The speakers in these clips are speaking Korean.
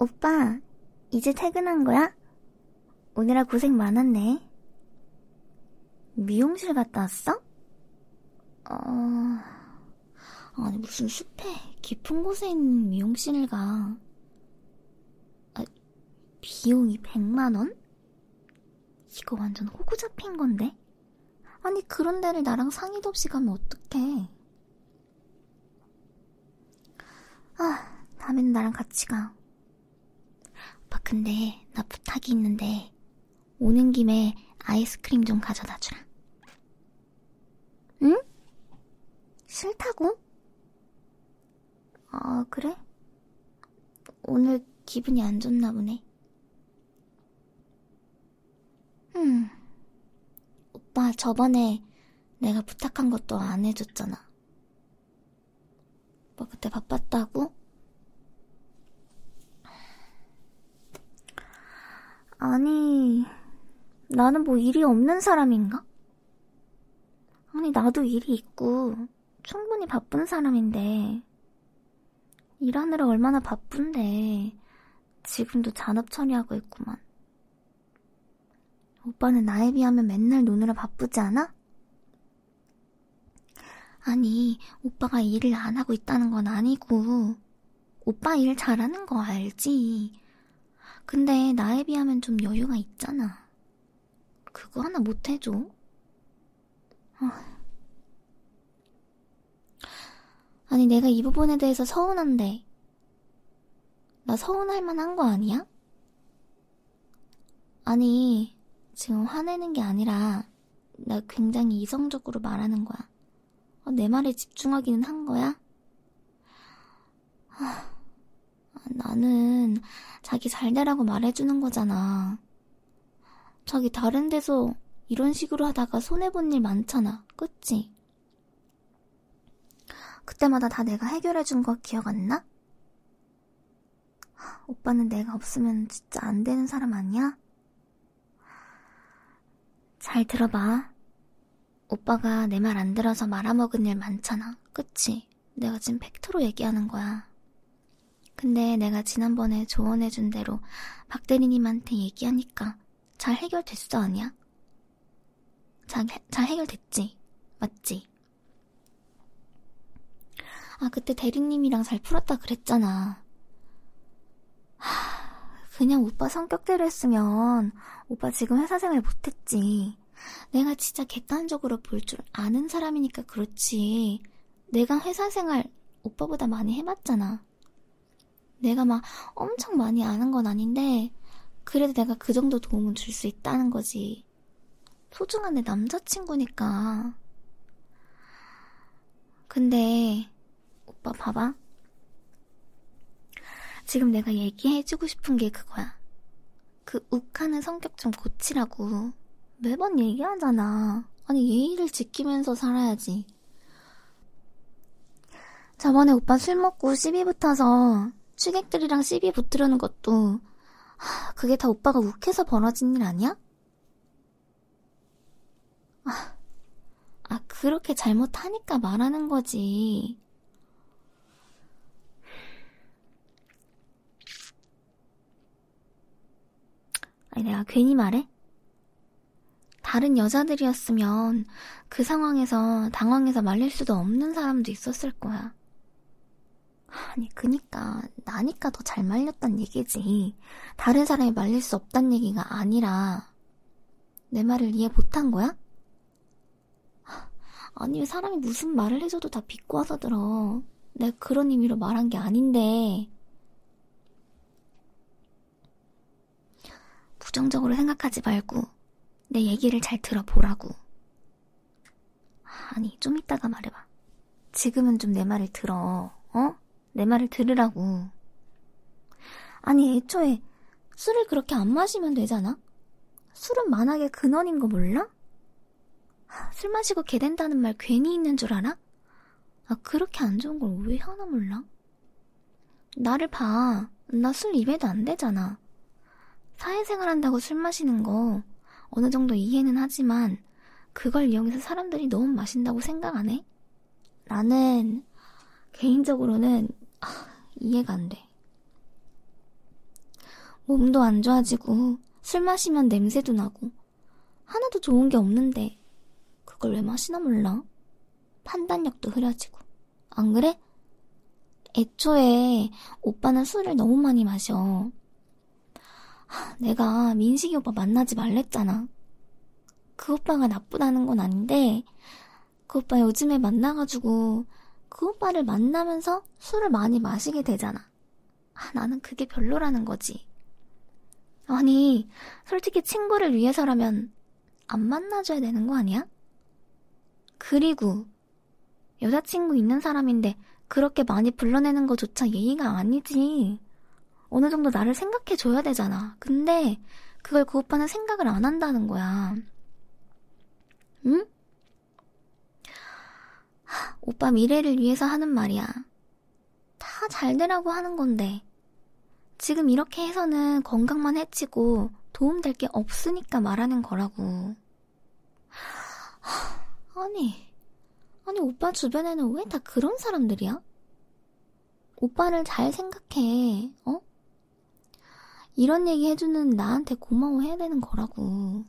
오빠, 이제 퇴근한 거야? 오느라 고생 많았네. 미용실 갔다 왔어? 어, 아니, 무슨 숲에 깊은 곳에 있는 미용실을 가. 아, 비용이 100만원? 이거 완전 호구 잡힌 건데? 아니, 그런 데를 나랑 상의도 없이 가면 어떡해. 아, 다음엔 나랑 같이 가. 근데 나 부탁이 있는데, 오는 김에 아이스크림 좀 가져다 주라. 응? 싫다고? 아, 그래? 오늘 기분이 안 좋나 보네. 음. 오빠, 저번에 내가 부탁한 것도 안 해줬잖아. 오빠 그때 바빴다고? 아니, 나는 뭐 일이 없는 사람인가? 아니, 나도 일이 있고, 충분히 바쁜 사람인데, 일하느라 얼마나 바쁜데, 지금도 잔업 처리하고 있구만. 오빠는 나에 비하면 맨날 노느라 바쁘지 않아? 아니, 오빠가 일을 안 하고 있다는 건 아니고, 오빠 일 잘하는 거 알지. 근데 나에 비하면 좀 여유가 있잖아. 그거 하나 못 해줘? 어. 아니, 내가 이 부분에 대해서 서운한데, 나 서운할 만한 거 아니야? 아니, 지금 화내는 게 아니라, 나 굉장히 이성적으로 말하는 거야. 어, 내 말에 집중하기는 한 거야? 하, 나는 자기 잘 되라고 말해주는 거잖아. 자기 다른 데서 이런 식으로 하다가 손해본 일 많잖아. 그치? 그때마다 다 내가 해결해준 거 기억 안 나? 오빠는 내가 없으면 진짜 안 되는 사람 아니야? 잘 들어봐. 오빠가 내 말 안 들어서 말아먹은 일 많잖아. 그치? 내가 지금 팩트로 얘기하는 거야. 근데 내가 지난번에 조언해준 대로 박 대리님한테 얘기하니까 잘 해결됐어, 아니야? 잘, 잘 해결됐지? 맞지? 아, 그때 대리님이랑 잘 풀었다 그랬잖아. 하, 그냥 오빠 성격대로 했으면 오빠 지금 회사 생활 못했지. 내가 진짜 객관적으로 볼 줄 아는 사람이니까 그렇지. 내가 회사 생활 오빠보다 많이 해봤잖아. 내가 막 엄청 많이 아는 건 아닌데, 그래도 내가 그 정도 도움은 줄 수 있다는 거지. 소중한 내 남자친구니까. 근데, 오빠 봐봐. 지금 내가 얘기해주고 싶은 게 그거야. 그 욱하는 성격 좀 고치라고. 매번 얘기하잖아. 아니, 예의를 지키면서 살아야지. 저번에 오빠 술 먹고 시비 붙어서 취객들이랑 시비 붙으려는 것도 하, 그게 다 오빠가 욱해서 벌어진 일 아니야? 아, 아 그렇게 잘못하니까 말하는 거지. 아니 내가 괜히 말해? 다른 여자들이었으면 그 상황에서 당황해서 말릴 수도 없는 사람도 있었을 거야. 아니, 그니까, 나니까 더 잘 말렸단 얘기지. 다른 사람이 말릴 수 없단 얘기가 아니라, 내 말을 이해 못한 거야? 아니, 왜 사람이 무슨 말을 해줘도 다 비꼬아서 들어. 내가 그런 의미로 말한 게 아닌데. 부정적으로 생각하지 말고, 내 얘기를 잘 들어보라고. 아니, 좀 이따가 말해봐. 지금은 좀 내 말을 들어, 어? 내 말을 들으라고. 아니, 애초에 술을 그렇게 안 마시면 되잖아? 술은 만약에 근원인 거 몰라? 술 마시고 개 된다는 말 괜히 있는 줄 알아? 아, 그렇게 안 좋은 걸 왜 하나 몰라? 나를 봐. 나 술 입에도 안 되잖아. 사회생활 한다고 술 마시는 거 어느 정도 이해는 하지만 그걸 이용해서 사람들이 너무 마신다고 생각 안 해? 나는 개인적으로는 아, 이해가 안 돼. 몸도 안 좋아지고 술 마시면 냄새도 나고 하나도 좋은 게 없는데 그걸 왜 마시나 몰라? 판단력도 흐려지고 안 그래? 애초에 오빠는 술을 너무 많이 마셔. 내가 민식이 오빠 만나지 말랬잖아. 그 오빠가 나쁘다는 건 아닌데, 그 오빠 요즘에 만나가지고, 그 오빠를 만나면서 술을 많이 마시게 되잖아. 아, 나는 그게 별로라는 거지. 아니, 솔직히 친구를 위해서라면 안 만나줘야 되는 거 아니야? 그리고, 여자친구 있는 사람인데 그렇게 많이 불러내는 거조차 예의가 아니지. 어느 정도 나를 생각해 줘야 되잖아. 근데 그걸 그 오빠는 생각을 안 한다는 거야. 응? 하, 오빠 미래를 위해서 하는 말이야. 다 잘 되라고 하는 건데. 지금 이렇게 해서는 건강만 해치고 도움될 게 없으니까 말하는 거라고. 하, 아니, 아니 오빠 주변에는 왜 다 그런 사람들이야? 오빠를 잘 생각해, 어? 이런 얘기 해주는 나한테 고마워해야 되는 거라고.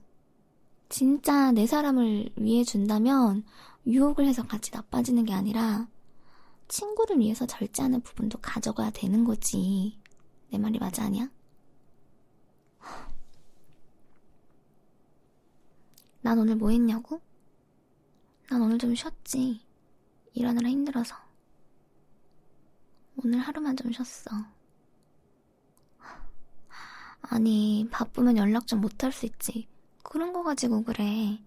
진짜 내 사람을 위해 준다면 유혹을 해서 같이 나빠지는 게 아니라 친구를 위해서 절제하는 부분도 가져가야 되는 거지. 내 말이 맞아 아니야? 난 오늘 뭐 했냐고? 난 오늘 좀 쉬었지. 일하느라 힘들어서. 오늘 하루만 좀 쉬었어. 아니, 바쁘면 연락 좀 못할 수 있지. 그런 거 가지고 그래.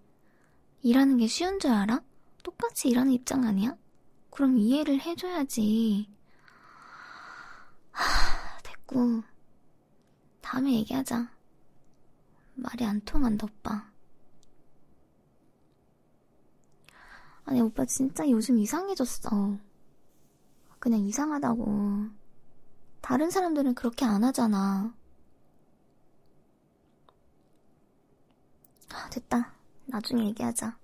일하는 게 쉬운 줄 알아? 똑같이 일하는 입장 아니야? 그럼 이해를 해줘야지. 하, 됐고. 다음에 얘기하자. 말이 안 통한다, 오빠. 아니, 오빠 진짜 요즘 이상해졌어. 그냥 이상하다고. 다른 사람들은 그렇게 안 하잖아. 됐다. 나중에 얘기하자.